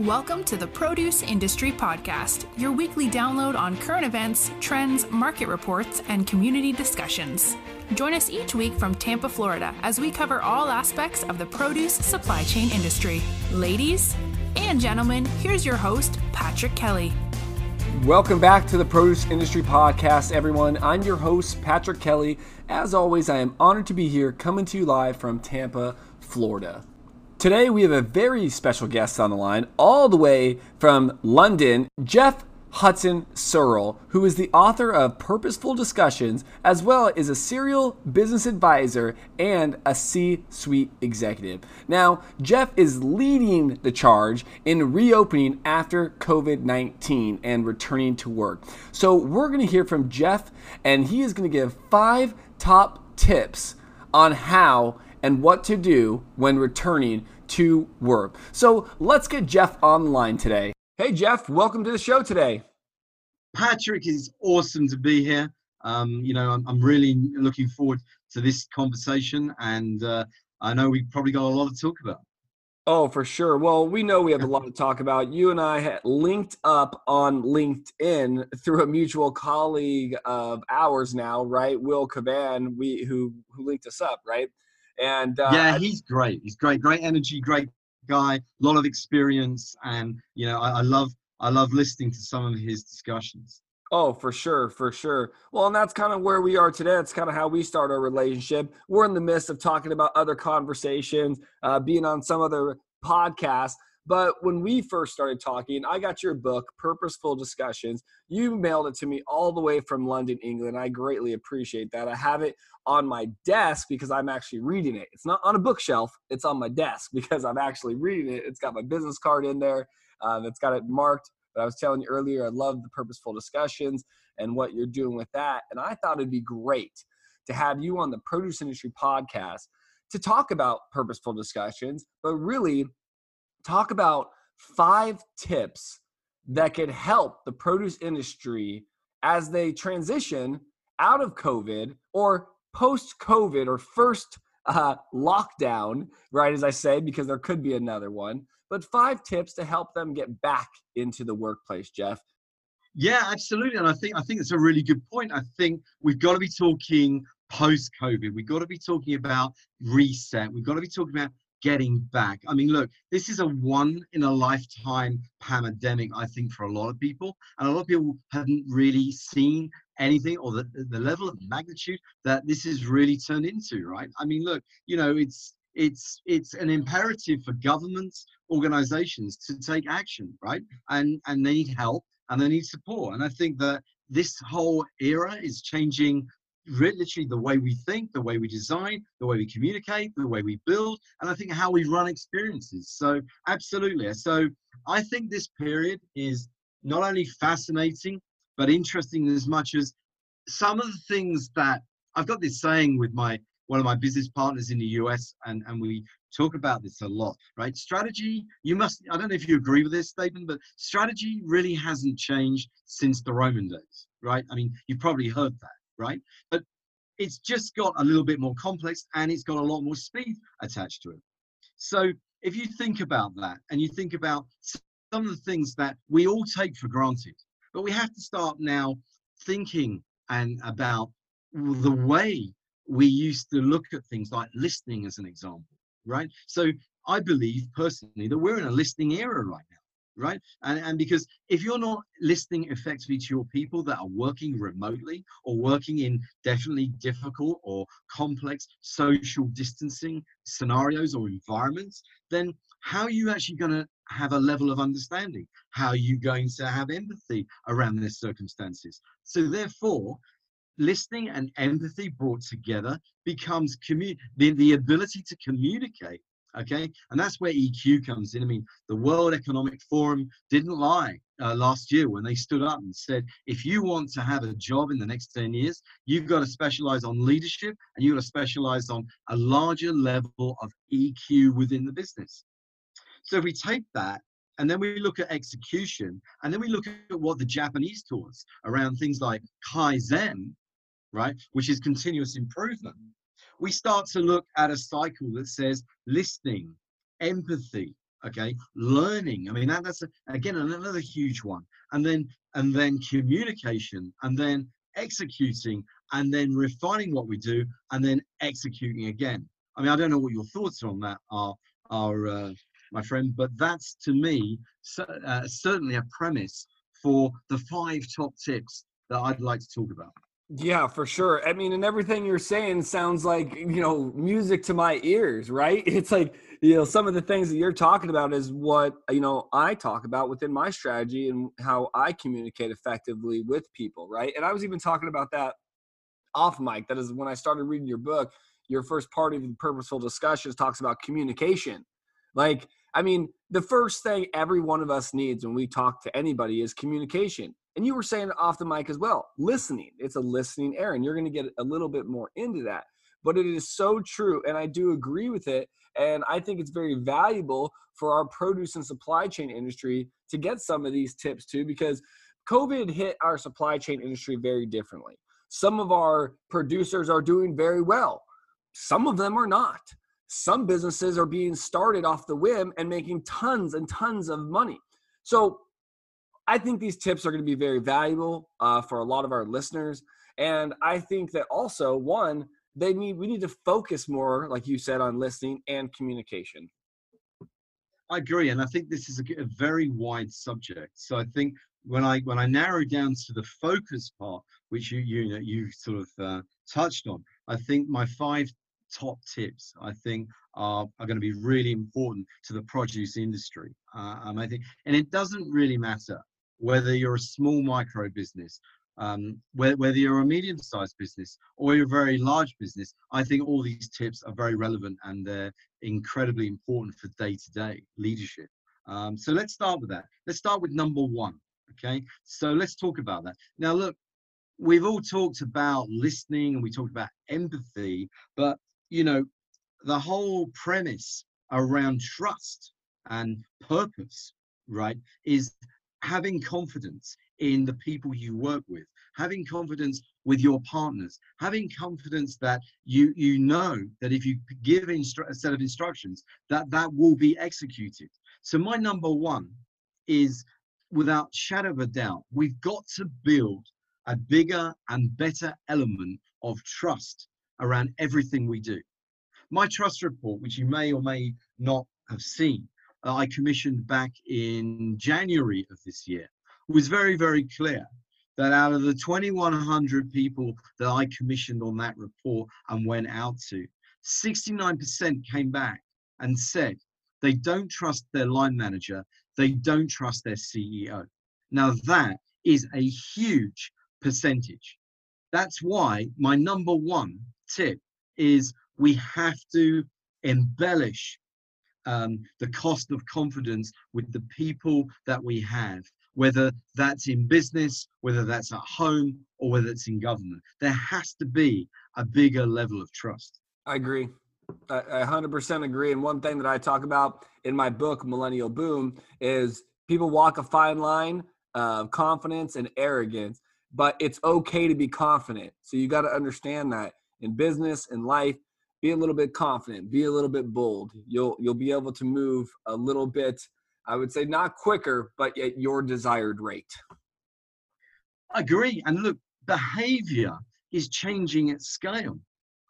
Welcome to the Produce Industry Podcast, your weekly download on current events, trends, market reports, and community discussions. Join us each week from Tampa, Florida, as we cover all aspects of the produce supply chain industry. Ladies and gentlemen, here's your host, Patrick Kelly. Welcome back to the Produce Industry Podcast, everyone. I'm your host, Patrick Kelly. As always, I am honored to be here coming to you live from Tampa, Florida. Today, we have a very special guest on the line, all the way from London, Geoff Hudson Searle, who is the author of Purposeful Discussions, as well as a serial business advisor and a C suite executive. Now, Geoff is leading the charge in reopening after COVID 19 and returning to work. So, we're going to hear from Geoff, and he is going to give five top tips on how and what to do when returning to work. So let's get Geoff online today. Hey, Geoff, welcome to the show today. Patrick, is awesome to be here. Um, you know, I'm, I'm, really looking forward to this conversation, and uh, I know we probably got a lot to talk about. Oh, for sure. Well, we know we have a lot to talk about. You and I had linked up on LinkedIn through a mutual colleague of ours now, right? Will Caban, we who who linked us up, right? And uh, yeah, he's great. He's great, great energy, great guy, a lot of experience, and you know, I, I love I love listening to some of his discussions. Oh, for sure, for sure. Well, and that's kind of where we are today. It's kind of how we start our relationship. We're in the midst of talking about other conversations, uh, being on some other podcasts. But when we first started talking, I got your book, Purposeful Discussions. You mailed it to me all the way from London, England. I greatly appreciate that. I have it on my desk because I'm actually reading it. It's not on a bookshelf, it's on my desk because I'm actually reading it. It's got my business card in there, um, it's got it marked. But I was telling you earlier, I love the Purposeful Discussions and what you're doing with that. And I thought it'd be great to have you on the Produce Industry podcast to talk about purposeful discussions, but really talk about five tips that could help the produce industry as they transition out of COVID or post COVID or first uh, lockdown, right? As I say, because there could be another one, but five tips to help them get back into the workplace, Geoff. Yeah, absolutely. And I think I think it's a really good point. I think we've got to be talking post COVID. We've got to be talking about reset. We've got to be talking about getting back. I mean, look, this is a one in a lifetime pandemic, I think, for a lot of people. And a lot of people haven't really seen anything or the, the level of magnitude that this is really turned into, right? I mean, look, you know, it's it's it's an imperative for governments, organizations to take action, right? And and they need help and they need support. And I think that this whole era is changing literally the way we think, the way we design, the way we communicate, the way we build, and I think how we run experiences. So, absolutely. So, I think this period is not only fascinating, but interesting as much as some of the things that I've got this saying with my one of my business partners in the US, and, and we talk about this a lot, right? Strategy, you must, I don't know if you agree with this statement, but strategy really hasn't changed since the Roman days, right? I mean, you've probably heard that right? But it's just got a little bit more complex and it's got a lot more speed attached to it. So if you think about that and you think about some of the things that we all take for granted, but we have to start now thinking and about the way we used to look at things like listening as an example, right? So I believe personally that we're in a listening era right now right? And, and because if you're not listening effectively to your people that are working remotely or working in definitely difficult or complex social distancing scenarios or environments, then how are you actually going to have a level of understanding? How are you going to have empathy around their circumstances? So therefore, listening and empathy brought together becomes commu- the, the ability to communicate Okay, and that's where EQ comes in. I mean, the World Economic Forum didn't lie uh, last year when they stood up and said, if you want to have a job in the next 10 years, you've got to specialize on leadership and you've got to specialize on a larger level of EQ within the business. So if we take that and then we look at execution and then we look at what the Japanese taught us around things like Kaizen, right, which is continuous improvement we start to look at a cycle that says listening, empathy, okay learning. I mean that, that's a, again another huge one. And then and then communication and then executing and then refining what we do and then executing again. I mean i don't know what your thoughts on that are are uh, my friend but that's to me uh, certainly a premise for the five top tips that i'd like to talk about yeah, for sure. I mean, and everything you're saying sounds like, you know, music to my ears, right? It's like, you know, some of the things that you're talking about is what, you know, I talk about within my strategy and how I communicate effectively with people, right? And I was even talking about that off mic. That is when I started reading your book, your first part of the purposeful discussions talks about communication. Like, I mean, the first thing every one of us needs when we talk to anybody is communication and you were saying off the mic as well listening it's a listening error and you're going to get a little bit more into that. But it is so true and i do agree with it and i think it's very valuable for our produce and supply chain industry to get some of these tips too because covid hit our supply chain industry very differently. Some of our producers are doing very well some of them are not. Some businesses are being started off the whim and making tons and tons of money. So I think these tips are going to be very valuable uh, for a lot of our listeners. And I think that also, one, they need we need to focus more, like you said, on listening and communication. I agree, and I think this is a, a very wide subject. So I think when I when I narrow down to the focus part, which you you know, you sort of uh, touched on, I think my five top tips I think are, are going to be really important to the produce industry. Uh, I think, and it doesn't really matter whether you're a small micro business, um, whether you're a medium sized business or you're a very large business, I think all these tips are very relevant and they're incredibly important for day to day leadership. Um, so let's start with that. Let's start with number one. Okay. So let's talk about that. Now, look, we've all talked about listening and we talked about empathy, but you know, the whole premise around trust and purpose, right, is having confidence in the people you work with having confidence with your partners having confidence that you you know that if you give instru- a set of instructions that that will be executed. So my number one is without shadow of a doubt we've got to build a bigger and better element of trust around everything we do. My trust report which you may or may not have seen uh, I commissioned back in January of this year was very, very clear that out of the 2,100 people that I commissioned on that report and went out to, 69% came back and said they don't trust their line manager, they don't trust their CEO. Now, that is a huge percentage. That's why my number one tip is we have to embellish um, the cost of confidence with the people that we have, whether that's in business, whether that's at home, or whether it's in government. There has to be a bigger level of trust. I agree. I 100% agree. And one thing that I talk about in my book, Millennial Boom, is people walk a fine line of confidence and arrogance, but it's okay to be confident. So you got to understand that in business and life, be a little bit confident, be a little bit bold. You'll you'll be able to move a little bit, I would say not quicker, but at your desired rate. I agree. And look, behavior is changing at scale.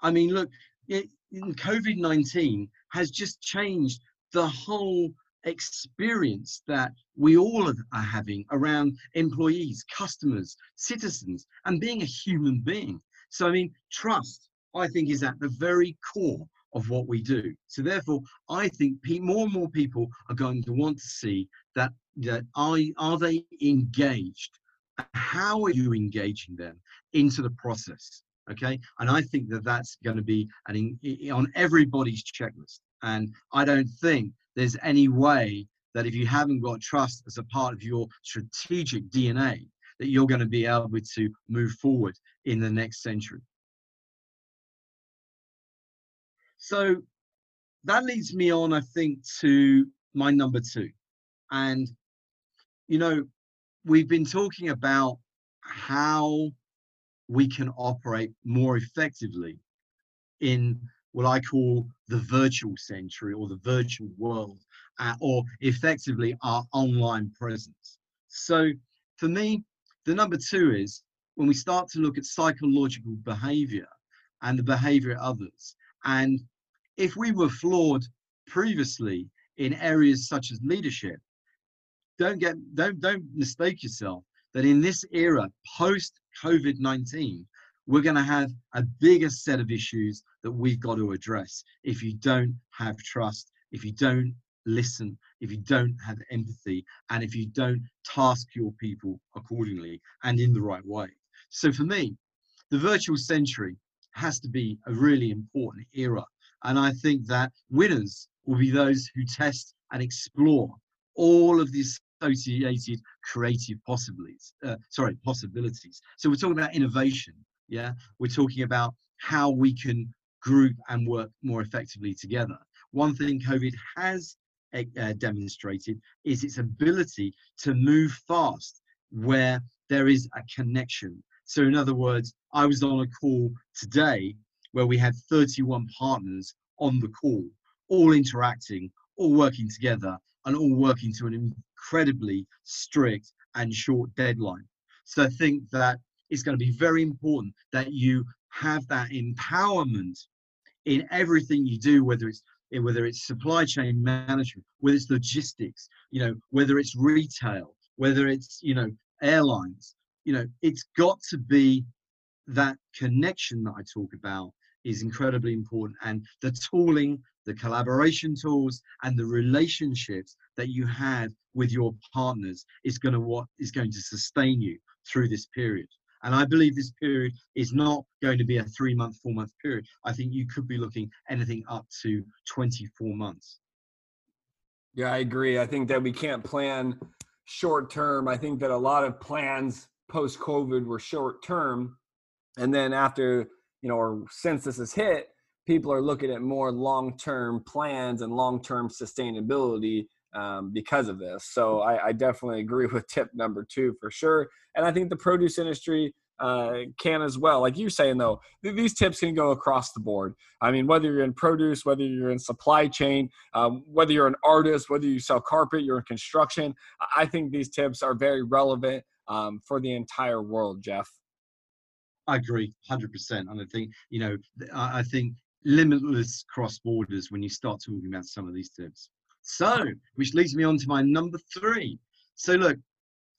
I mean, look, it, COVID 19 has just changed the whole experience that we all are having around employees, customers, citizens, and being a human being. So, I mean, trust, I think is at the very core of what we do. So therefore, I think more and more people are going to want to see that that are, are they engaged? How are you engaging them into the process? Okay, and I think that that's going to be an, on everybody's checklist. And I don't think there's any way that if you haven't got trust as a part of your strategic DNA, that you're going to be able to move forward in the next century. So that leads me on, I think, to my number two. And, you know, we've been talking about how we can operate more effectively in what I call the virtual century or the virtual world. uh, or effectively our online presence. So for me, the number two is when we start to look at psychological behavior and the behavior of others. And if we were flawed previously in areas such as leadership, don't get don't don't mistake yourself that in this era post COVID-19, we're going to have a bigger set of issues that we've got to address if you don't have trust, if you don't listen, if you don't have empathy, and if you don't task your people accordingly and in the right way. So for me, the virtual century has to be a really important era. And I think that winners will be those who test and explore all of the associated creative possibilities. Uh, sorry, possibilities. So we're talking about innovation. Yeah, we're talking about how we can group and work more effectively together. One thing COVID has uh, demonstrated is its ability to move fast where there is a connection. So, in other words, I was on a call today where we had 31 partners on the call, all interacting, all working together, and all working to an incredibly strict and short deadline. So, I think that it's going to be very important that you have that empowerment in everything you do, whether it's eh, whether it's supply chain management, whether it's logistics, you know, whether it's retail, whether it's you know airlines, you know, it's got to be that connection that I talk about is incredibly important, and the tooling, the collaboration tools, and the relationships that you have with your partners is going to what is going to sustain you through this period. And I believe this period is not going to be a three month, four month period. I think you could be looking anything up to 24 months. Yeah, I agree. I think that we can't plan short term. I think that a lot of plans post COVID were short term. And then after, you know, or since this has hit, people are looking at more long term plans and long term sustainability um, because of this. So I, I, definitely agree with tip number two for sure. And I think the produce industry uh, can as well. Like you're saying though, th- these tips can go across the board. I mean, whether you're in produce, whether you're in supply chain, um, whether you're an artist, whether you sell carpet, you're in construction. I think these tips are very relevant um, for the entire world, Geoff. I agree, hundred percent. And I think you know, I think limitless cross borders when you start talking about some of these tips. So, which leads me on to my number three. So, look,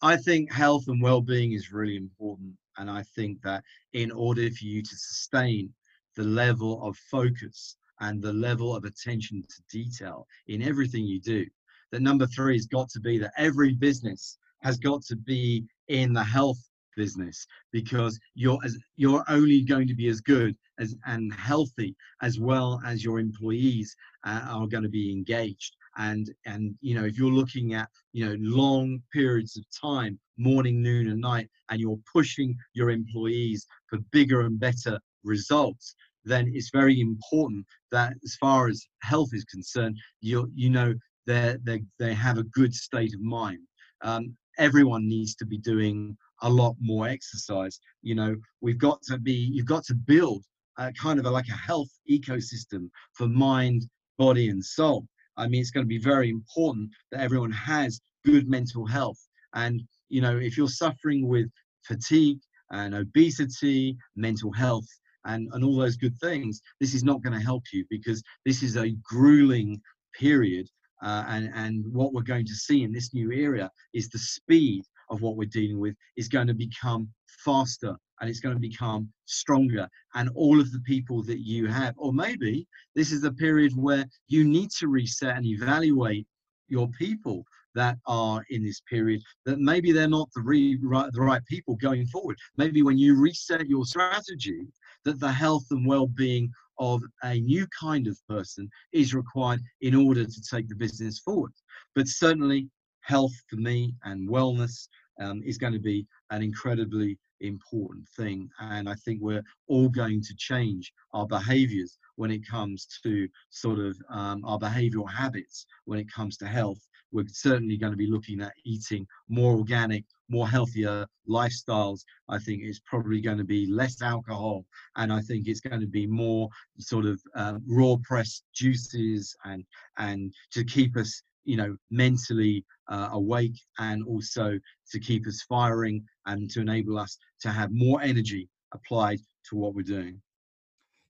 I think health and well-being is really important, and I think that in order for you to sustain the level of focus and the level of attention to detail in everything you do, that number three has got to be that every business has got to be in the health business because you're as you're only going to be as good as and healthy as well as your employees uh, are going to be engaged. And and you know if you're looking at you know long periods of time morning noon and night and you're pushing your employees for bigger and better results then it's very important that as far as health is concerned you you know they they they have a good state of mind. Um, everyone needs to be doing a lot more exercise you know we've got to be you've got to build a kind of a, like a health ecosystem for mind body and soul I mean, it's going to be very important that everyone has good mental health. And, you know, if you're suffering with fatigue and obesity, mental health, and, and all those good things, this is not going to help you because this is a grueling period. Uh, and, and what we're going to see in this new era is the speed of what we're dealing with is going to become faster and it's going to become stronger. And all of the people that you have or maybe this is a period where you need to reset and evaluate your people that are in this period that maybe they're not the, re, right, the right people going forward. Maybe when you reset your strategy that the health and well-being of a new kind of person is required in order to take the business forward. But certainly health for me and wellness um, is going to be an incredibly important thing. And I think we're all going to change our behaviors when it comes to sort of um, our behavioral habits when it comes to health. We're certainly going to be looking at eating more organic, more healthier lifestyles. I think it's probably going to be less alcohol, and I think it's going to be more sort of uh, raw pressed juices and and to keep us you know, mentally uh, awake and also to keep us firing and to enable us to have more energy applied to what we're doing.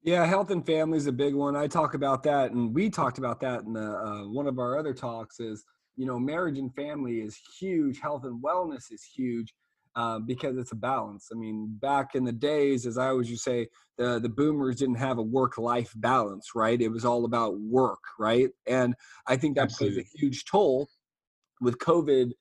Yeah, health and family is a big one. I talk about that, and we talked about that in the, uh, one of our other talks. Is you know, marriage and family is huge. Health and wellness is huge uh, because it's a balance. I mean, back in the days, as I always used to say, the the boomers didn't have a work life balance, right? It was all about work, right? And I think that Absolutely. plays a huge toll with COVID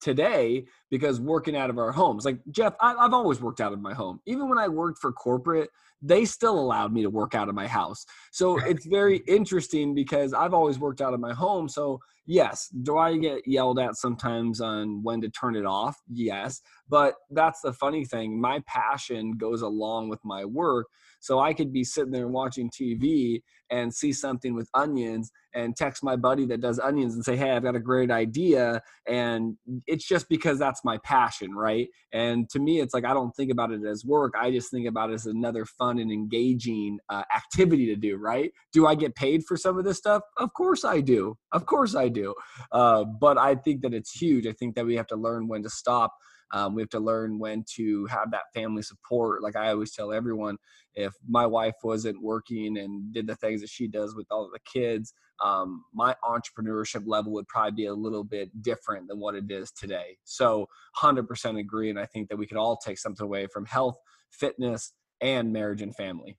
today because working out of our homes. Like Geoff, I, have always worked out of my home. Even when I worked for corporate, they still allowed me to work out of my house. So it's very interesting because I've always worked out of my home. So yes, do I get yelled at sometimes on when to turn it off? Yes, but that's the funny thing. My passion goes along with my work. So I could be sitting there watching TV and see something with onions and text my buddy that does onions and say, Hey, I've got a great idea. And it's just because that's my passion, right? And to me, it's like I don't think about it as work. I just think about it as another fun and engaging uh, activity to do, right? Do I get paid for some of this stuff? Of course I do. Of course I do. Uh, but I think that it's huge. I think that we have to learn when to stop um, we have to learn when to have that family support. Like I always tell everyone, if my wife wasn't working and did the things that she does with all the kids, um, my entrepreneurship level would probably be a little bit different than what it is today. So 100% agree. And I think that we could all take something away from health, fitness, and marriage and family.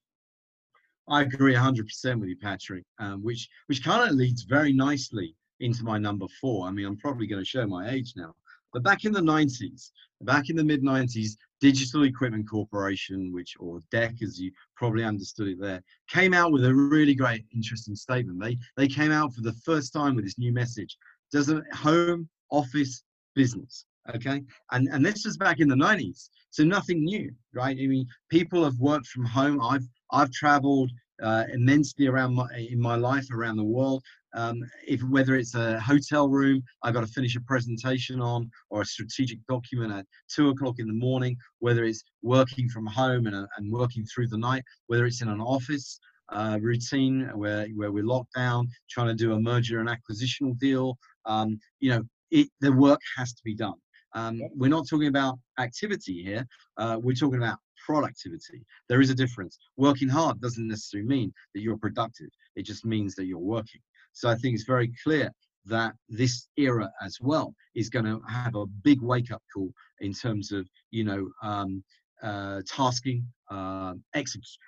I agree 100% with you, Patrick, um, which which kind of leads very nicely into my number four. I mean, I'm probably going to show my age now. But back in the 90s, back in the mid 90s, Digital Equipment Corporation, which or DEC as you probably understood it there, came out with a really great, interesting statement. They they came out for the first time with this new message: does a home, office, business. Okay, and and this was back in the 90s, so nothing new, right? I mean, people have worked from home. I've I've traveled uh, immensely around my, in my life around the world. Um, if whether it's a hotel room I've got to finish a presentation on or a strategic document at two o'clock in the morning, whether it's working from home and, and working through the night, whether it's in an office uh, routine where, where we're locked down, trying to do a merger and acquisitional deal, um, you know, it, the work has to be done. Um, we're not talking about activity here. Uh, we're talking about productivity. There is a difference. Working hard doesn't necessarily mean that you're productive. It just means that you're working. So I think it's very clear that this era as well is going to have a big wake up call in terms of, you know, um, uh, tasking, uh,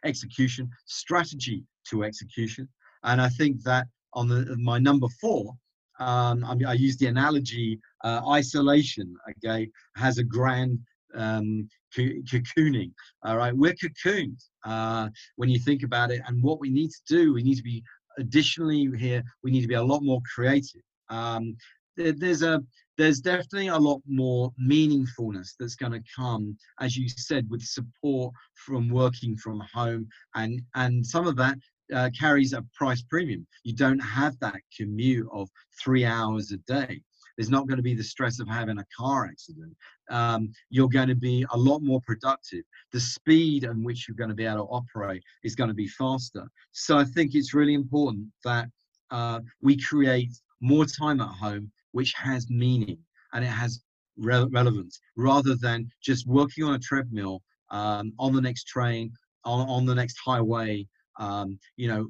execution, strategy to execution. And I think that on the my number four, um, I, mean, I use the analogy uh, isolation. Okay, has a grand um, cocooning. All right, we're cocooned uh, when you think about it. And what we need to do, we need to be additionally here, we need to be a lot more creative. Um, there, there's a there's definitely a lot more meaningfulness that's going to come, as you said, with support from working from home, and and some of that uh, carries a price premium. You don't have that commute of three hours a day. There's not going to be the stress of having a car accident. Um, you're going to be a lot more productive. The speed in which you're going to be able to operate is going to be faster. So I think it's really important that uh, we create more time at home, which has meaning and it has re- relevance, rather than just working on a treadmill um, on the next train, on, on the next highway, um, you know,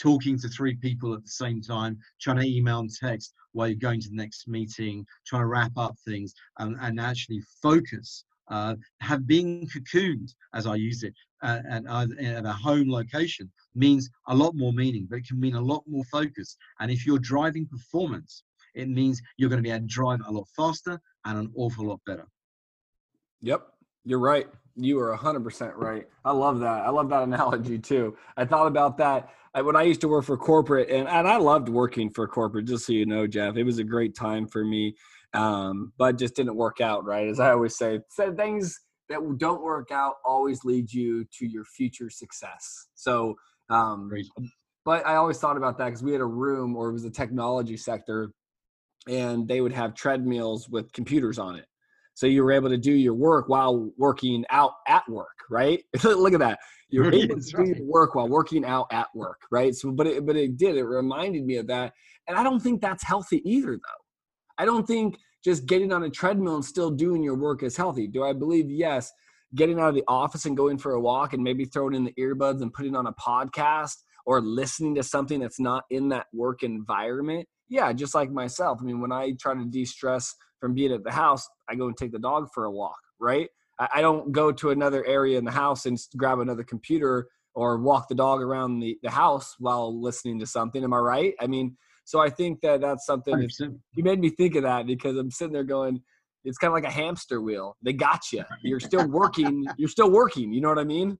talking to three people at the same time, trying to email and text while you're going to the next meeting, trying to wrap up things and, and actually focus. Uh, have been cocooned, as I use it, uh, at, at a home location means a lot more meaning, but it can mean a lot more focus. And if you're driving performance, it means you're going to be able to drive a lot faster and an awful lot better. Yep, you're right. You are 100% right. I love that. I love that analogy too. I thought about that when I used to work for corporate, and, and I loved working for corporate, just so you know, Geoff. It was a great time for me, um, but just didn't work out, right? As I always say, so things that don't work out always lead you to your future success. So, um, but I always thought about that because we had a room, or it was a technology sector, and they would have treadmills with computers on it. So you were able to do your work while working out at work, right? Look at that. You're able to do your work while working out at work, right? So, but it, but it did. It reminded me of that, and I don't think that's healthy either, though. I don't think just getting on a treadmill and still doing your work is healthy. Do I believe yes? Getting out of the office and going for a walk and maybe throwing in the earbuds and putting on a podcast or listening to something that's not in that work environment. Yeah, just like myself. I mean, when I try to de stress from being at the house, I go and take the dog for a walk, right? I don't go to another area in the house and grab another computer or walk the dog around the, the house while listening to something. Am I right? I mean, so I think that that's something that you made me think of that because I'm sitting there going, it's kind of like a hamster wheel. They got you. You're still working. You're still working. You know what I mean?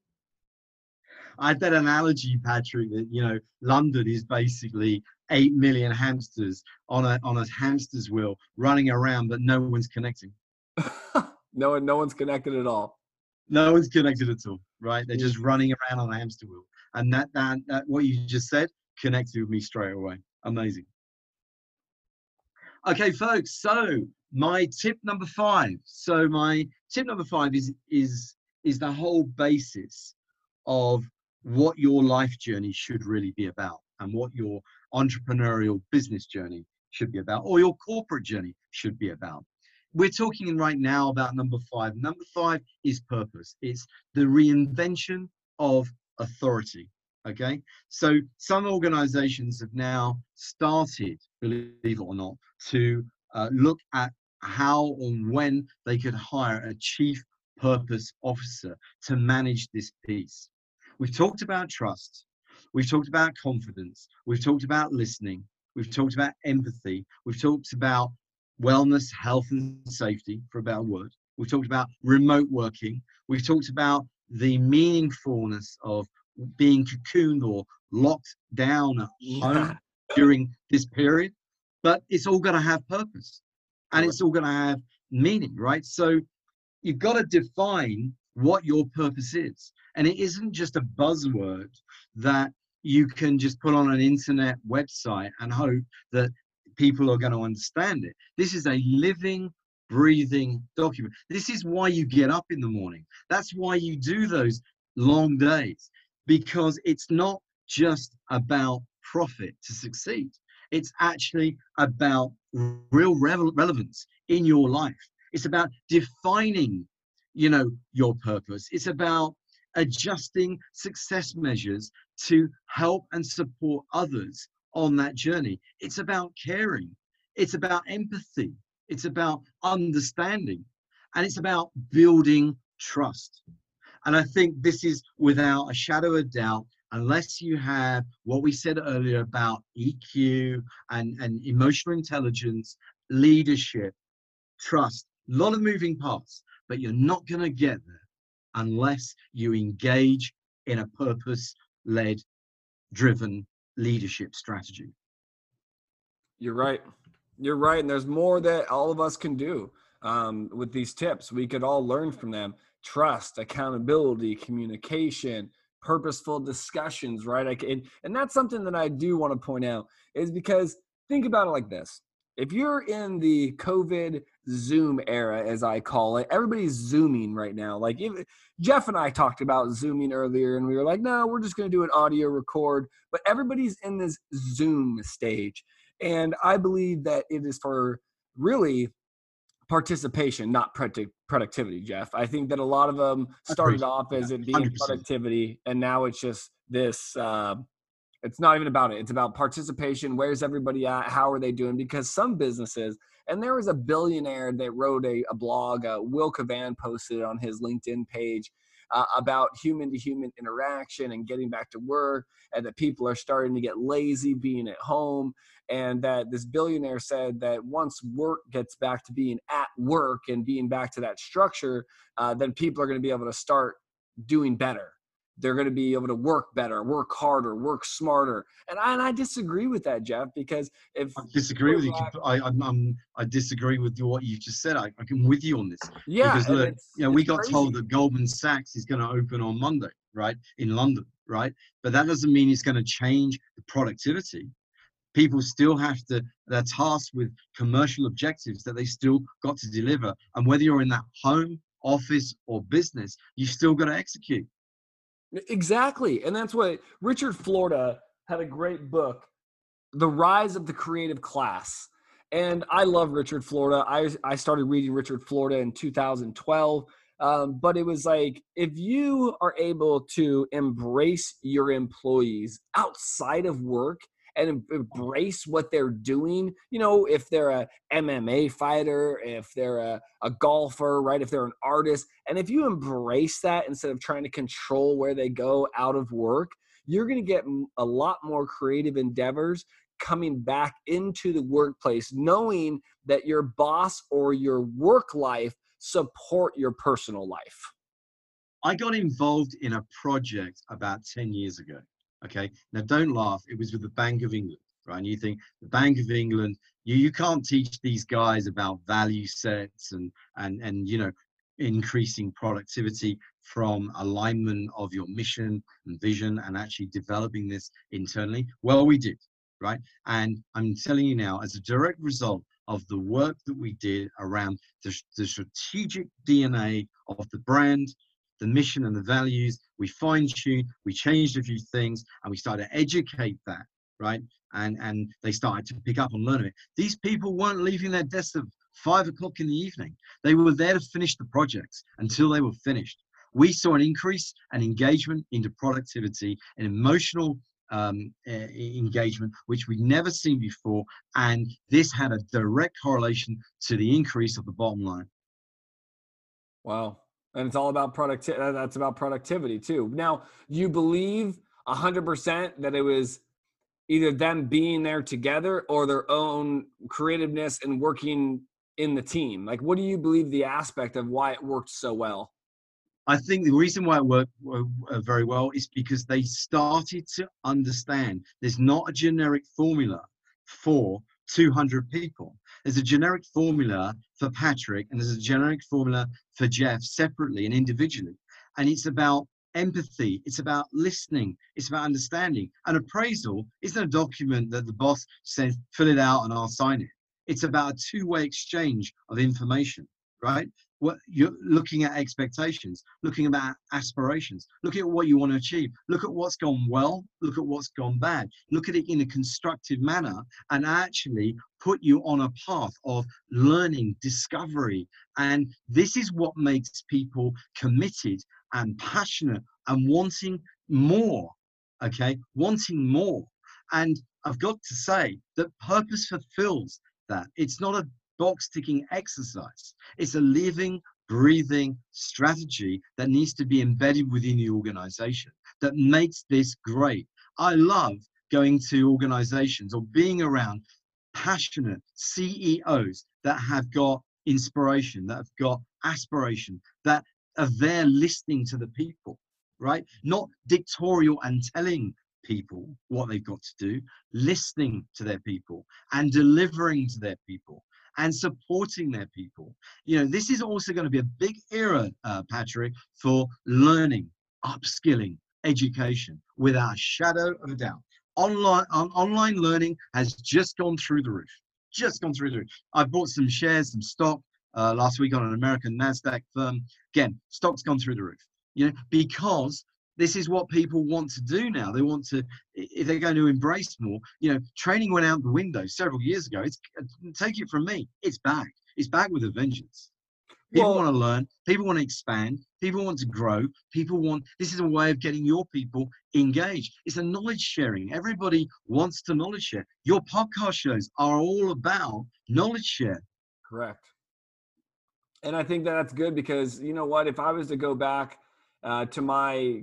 I had that analogy, Patrick, that you know London is basically eight million hamsters on a on a hamster's wheel running around, but no one's connecting. no one, no one's connected at all. No one's connected at all, right? They're mm. just running around on a hamster wheel, and that that, that what you just said connected with me straight away. Amazing. Okay, folks. So my tip number five. So my tip number five is is is the whole basis of what your life journey should really be about and what your entrepreneurial business journey should be about or your corporate journey should be about. We're talking right now about number five. Number five is purpose. It's the reinvention of authority. Okay, so some organizations have now started, believe it or not, to uh, look at how and when they could hire a chief purpose officer to manage this piece. We've talked about trust. We've talked about confidence. We've talked about listening. We've talked about empathy. We've talked about wellness, health, and safety, for about a word. We've talked about remote working. We've talked about the meaningfulness of being cocooned or locked down at home during this period. But it's all going to have purpose and it's all going to have meaning, right? So you've got to define what your purpose is. And it isn't just a buzzword that you can just put on an internet website and hope that people are going to understand it. This is a living, breathing document. This is why you get up in the morning. That's why you do those long days, because it's not just about profit to succeed. It's actually about real relevance in your life. It's about defining you know your purpose. It's about adjusting success measures to help and support others on that journey. It's about caring. It's about empathy. It's about understanding. And it's about building trust. And i think this is without a shadow of doubt unless you have what we said earlier about eq and, and emotional intelligence leadership trust a lot of moving parts but you're not going to get there unless you engage in a purpose led, driven leadership strategy. You're right. You're right. And there's more that all of us can do um, with these tips. We could all learn from them trust, accountability, communication, purposeful discussions, right? And that's something that I do want to point out is because think about it like this if you're in the COVID Zoom era, as I call it, everybody's Zooming right now. Like if, Geoff and I talked about Zooming earlier, and we were like, no, we're just going to do an audio record. But everybody's in this Zoom stage. And I believe that it is for really participation, not productivity, Geoff. I think that a lot of them started off as it being 100%. productivity, and now it's just this. Uh, it's not even about it. It's about participation. Where's everybody at? How are they doing? Because some businesses, and there was a billionaire that wrote a, a blog, uh, Will Cavan posted on his LinkedIn page uh, about human to human interaction and getting back to work, and that people are starting to get lazy being at home. And that this billionaire said that once work gets back to being at work and being back to that structure, uh, then people are going to be able to start doing better they're going to be able to work better, work harder, work smarter. And I, and I disagree with that, Geoff, because if I disagree with you, I, I'm, I'm, i disagree with what you just said. I, I'm with you on this. Yeah. Because look, you know, we got crazy. told that Goldman Sachs is going to open on Monday, right, in London, right? But that doesn't mean it's going to change the productivity. People still have to, they're tasked with commercial objectives that they still got to deliver. And whether you're in that home, office, or business, you've still got to execute. Exactly. And that's what Richard Florida had a great book, The Rise of the Creative Class. And I love Richard Florida. I, I started reading Richard Florida in 2012. Um, but it was like if you are able to embrace your employees outside of work and embrace what they're doing, you know, if they're a MMA fighter, if they're a, a golfer, right, if they're an artist, and if you embrace that instead of trying to control where they go out of work, you're going to get a lot more creative endeavors coming back into the workplace knowing that your boss or your work life support your personal life? I got involved in a project about 10 years ago. Okay. Now, don't laugh. It was with the Bank of England, right? And you think the Bank of England, you, you can't teach these guys about value sets and, and, and, you know, increasing productivity from alignment of your mission and vision and actually developing this internally. Well, we did, right? And I'm telling you now, as a direct result of the work that we did around the, the strategic DNA of the brand, the mission and the values. We fine tuned, we changed a few things, and we started to educate that, right? And and they started to pick up and learn it. These people weren't leaving their desks at five o'clock in the evening. They were there to finish the projects until they were finished. We saw an increase and engagement into productivity and emotional um, engagement, which we'd never seen before. And this had a direct correlation to the increase of the bottom line. Wow. And it's all about productivity. Uh, that's about productivity too. Now, you believe 100% that it was either them being there together or their own creativeness and working in the team? Like, what do you believe the aspect of why it worked so well? I think the reason why it worked uh, very well is because they started to understand there's not a generic formula for 200 people. There's a generic formula for Patrick and there's a generic formula for Geoff separately and individually. And it's about empathy, it's about listening, it's about understanding. An appraisal isn't a document that the boss says, fill it out and I'll sign it. It's about a two way exchange of information, right? What you're looking at expectations looking at aspirations look at what you want to achieve look at what's gone well look at what's gone bad look at it in a constructive manner and actually put you on a path of learning discovery and this is what makes people committed and passionate and wanting more okay? Wanting more. And i've got to say that purpose fulfills that. It's not a box ticking exercise. It's a living, breathing strategy that needs to be embedded within the organization that makes this great. I love going to organizations or being around passionate CEOs that have got inspiration, that have got aspiration, that are there listening to the people, right? Not dictatorial and telling people what they've got to do, listening to their people and delivering to their people and supporting their people. You know, this is also going to be a big era, uh, Patrick, for learning, upskilling, education, without a shadow of a doubt. Online, on, online learning has just gone through the roof. Just gone through the roof. I bought some shares, some stock uh, last week on an American Nasdaq firm. Again, stock's gone through the roof. You know, because this is what people want to do now. They want to, if they're going to embrace more, you know, training went out the window several years ago. It's take it from me, it's back. It's back with a vengeance. People well, want to learn. People want to expand. People want to grow. People want. This is a way of getting your people engaged. It's a knowledge sharing. Everybody wants to knowledge share. Your podcast shows are all about knowledge share. Correct. And I think that that's good because you know what? If I was to go back uh, to my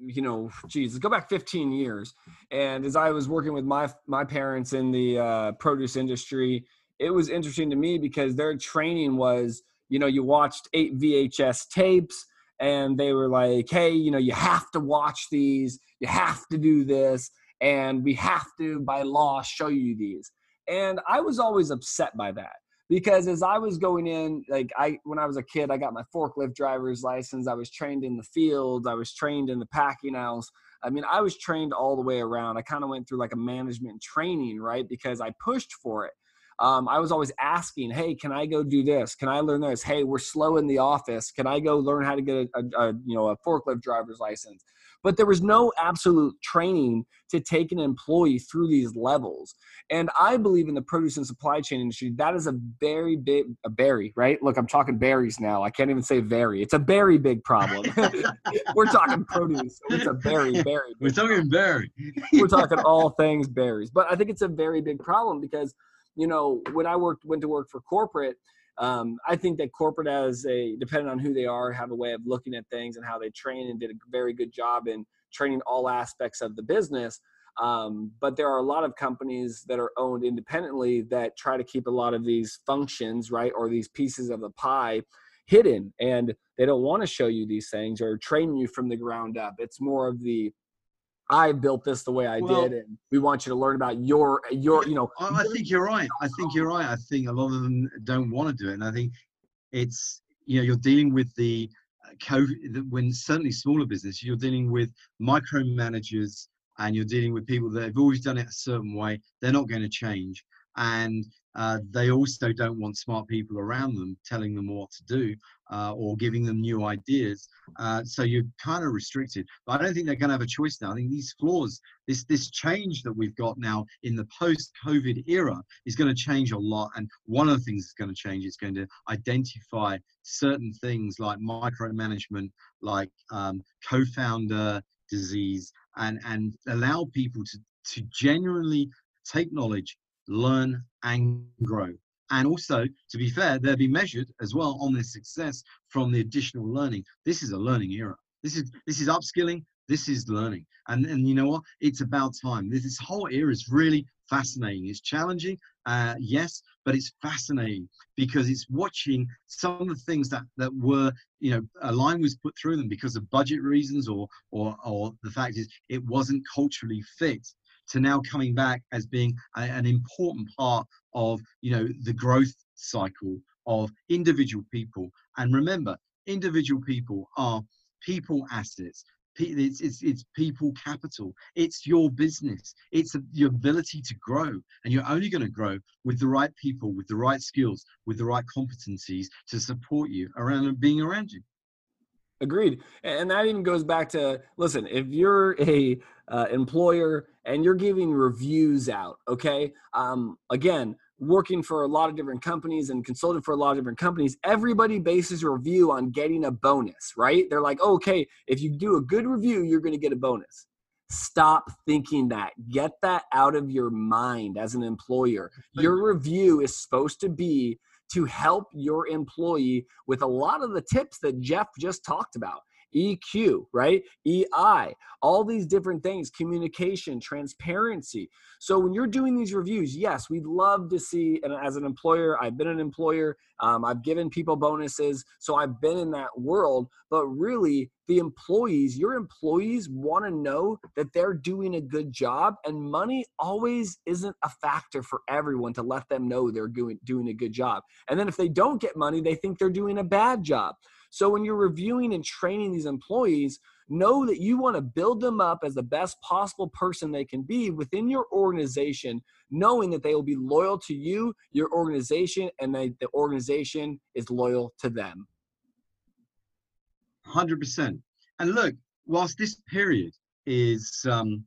you know, geez, go back 15 years. And as I was working with my my parents in the uh, produce industry, it was interesting to me because their training was, you know, you watched eight VHS tapes, and they were like, hey, you know, you have to watch these, you have to do this, and we have to by law show you these. And I was always upset by that because as I was going in, like I when I was a kid, I got my forklift driver's license. I was trained in the field. I was trained in the packing house. I mean, I was trained all the way around. I kind of went through like a management training, right? Because I pushed for it. Um, I was always asking, "Hey, can I go do this? Can I learn this? Hey, we're slow in the office. Can I go learn how to get a, a, a you know a forklift driver's license?" But there was no absolute training to take an employee through these levels. And I believe in the produce and supply chain industry, that is a very big, a berry, right? Look, I'm talking berries now. I can't even say very. It's a very big problem. We're talking produce. So it's a very, very. We're talking berry. We're talking all things berries. But I think it's a very big problem because, you know, when I worked, went to work for corporate, um, I think that corporate as a depending on who they are have a way of looking at things and how they train and did a very good job in training all aspects of the business. Um, but there are a lot of companies that are owned independently that try to keep a lot of these functions right or these pieces of the pie hidden and they don't want to show you these things or train you from the ground up. It's more of the I built this the way I well, did, and we want you to learn about your your you know. I think you're right. I think you're right. I think a lot of them don't want to do it, and I think it's you know you're dealing with the uh, COVID when certainly smaller business you're dealing with micromanagers and you're dealing with people that have always done it a certain way. They're not going to change, and uh, they also don't want smart people around them telling them what to do uh, or giving them new ideas. Uh, so you're kind of restricted. But I don't think they're going to have a choice now. I think these flaws, this this change that we've got now in the post-COVID era, is going to change a lot. And one of the things that's going to change is going to identify certain things like micromanagement, like um, co-founder disease, and and allow people to to genuinely take knowledge learn and grow. And also, to be fair, they'll be measured as well on their success from the additional learning. This is a learning era. This is this is upskilling. This is learning. And and you know what? It's about time. This, this whole era is really fascinating. It's challenging, uh, yes, but it's fascinating because it's watching some of the things that that were you know a line was put through them because of budget reasons or or or the fact is it wasn't culturally fit to now coming back as being a, an important part of you know the growth cycle of individual people. And remember individual people are people assets. It's, it's, it's people capital. It's your business. It's your ability to grow. And you're only going to grow with the right people with the right skills with the right competencies to support you around being around you Agreed. And that even goes back to listen, if you're a uh, employer and you're giving reviews out, okay? Um, again, working for a lot of different companies and consulting for a lot of different companies, everybody bases a review on getting a bonus, right? They're like, oh, okay, if you do a good review, you're going to get a bonus. Stop thinking that. Get that out of your mind as an employer. Your review is supposed to be to help your employee with a lot of the tips that Geoff just talked about. EQ, right? EI, all these different things, communication, transparency. So when you're doing these reviews, yes, we'd love to see, and as an employer, I've been an employer, um, I've given people bonuses, so I've been in that world, but really the employees, your employees want to know that they're doing a good job, and money always isn't a factor for everyone to let them know they're doing, doing a good job. And then if they don't get money, they think they're doing a bad job. So when you're reviewing and training these employees, know that you want to build them up as the best possible person they can be within your organization, knowing that they will be loyal to you, your organization, and that the organization is loyal to them. 100%. And look, whilst this period is um,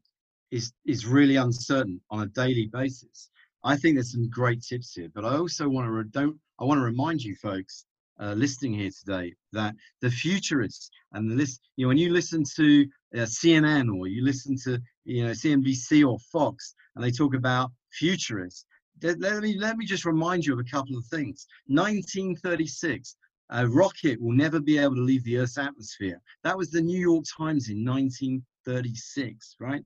is is really uncertain on a daily basis, I think there's some great tips here. But I also want to re- don't I want to remind you folks uh, listening here today that the futurists and the list, you know, when you listen to uh, CNN or you listen to, you know, CNBC or Fox, and they talk about futurists, let me let me just remind you of a couple of things. 1936, a rocket will never be able to leave the Earth's atmosphere. That was the New York Times in 1936, right?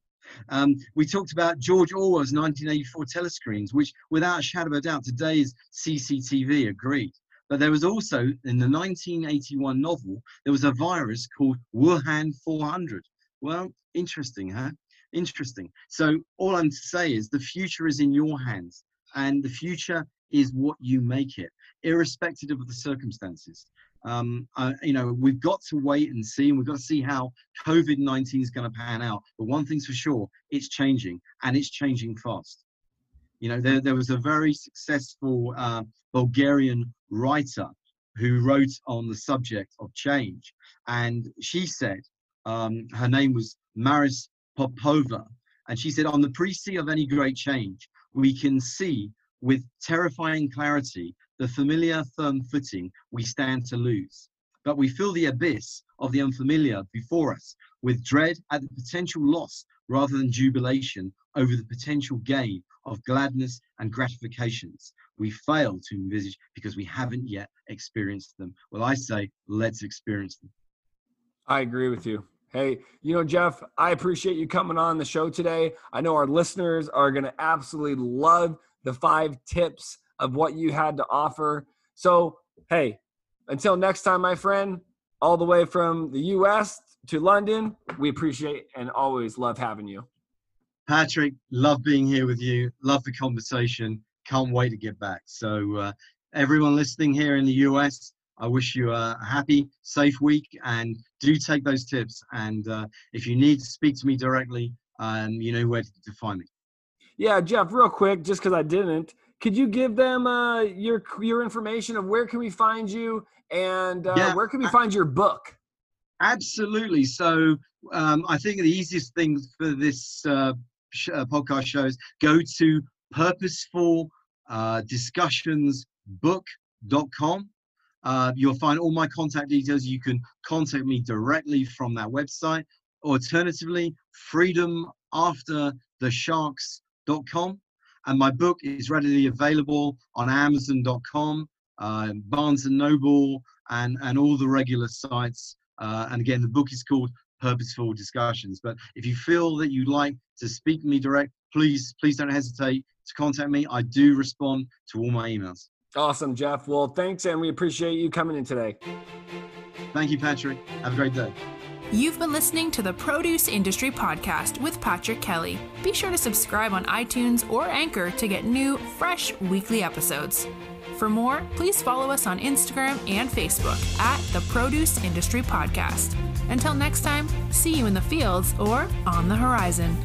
Um, we talked about George Orwell's 1984 telescreens, which, without a shadow of a doubt, today's CCTV agreed. But there was also, in the 1981 novel, there was a virus called Wuhan 400. Well, interesting, huh? Interesting. So all I'm to say is the future is in your hands, and the future is what you make it, irrespective of the circumstances. Um, uh, you know, we've got to wait and see, and we've got to see how COVID 19 is going to pan out. But one thing's for sure, it's changing, and it's changing fast. You know, there, there was a very successful uh, Bulgarian writer who wrote on the subject of change. And she said, um, her name was Maria Popova, and she said, on the pre-sea of any great change, we can see with terrifying clarity the familiar firm footing we stand to lose. But we fill the abyss of the unfamiliar before us with dread at the potential loss rather than jubilation over the potential gain of gladness and gratifications we fail to envisage because we haven't yet experienced them. Well, I say, let's experience them. I agree with you. Hey, you know, Geoff, I appreciate you coming on the show today. I know our listeners are going to absolutely love the five tips of what you had to offer. So, hey, until next time, my friend, all the way from the US to London, we appreciate and always love having you. Patrick, love being here with you. Love the conversation. Can't wait to get back. So, uh, everyone listening here in the US, I wish you a happy, safe week and do take those tips. And uh, if you need to speak to me directly, um, you know where to find me. Yeah, Geoff, real quick, just because I didn't, could you give them uh, your your information of where can we find you and uh, yeah, where can we find your book? Absolutely. So um, I think the easiest thing for this uh, uh, podcast shows go to purposeful uh, discussionsbook.com uh, you'll find all my contact details. You can contact me directly from that website. Alternatively, freedomafterthesharks.com. And my book is readily available on Amazon.com, uh, Barnes and Noble, and, and all the regular sites. Uh, and again, the book is called Purposeful Discussions. But if you feel that you'd like to speak to me direct, please, please don't hesitate to contact me. I do respond to all my emails. Awesome, Geoff. Well, thanks, and we appreciate you coming in today. Thank you, Patrick. Have a great day. You've been listening to the Produce Industry Podcast with Patrick Kelly. Be sure to subscribe on iTunes or Anchor to get new, fresh weekly episodes. For more, please follow us on Instagram and Facebook at the Produce Industry Podcast. Until next time, see you in the fields or on the horizon.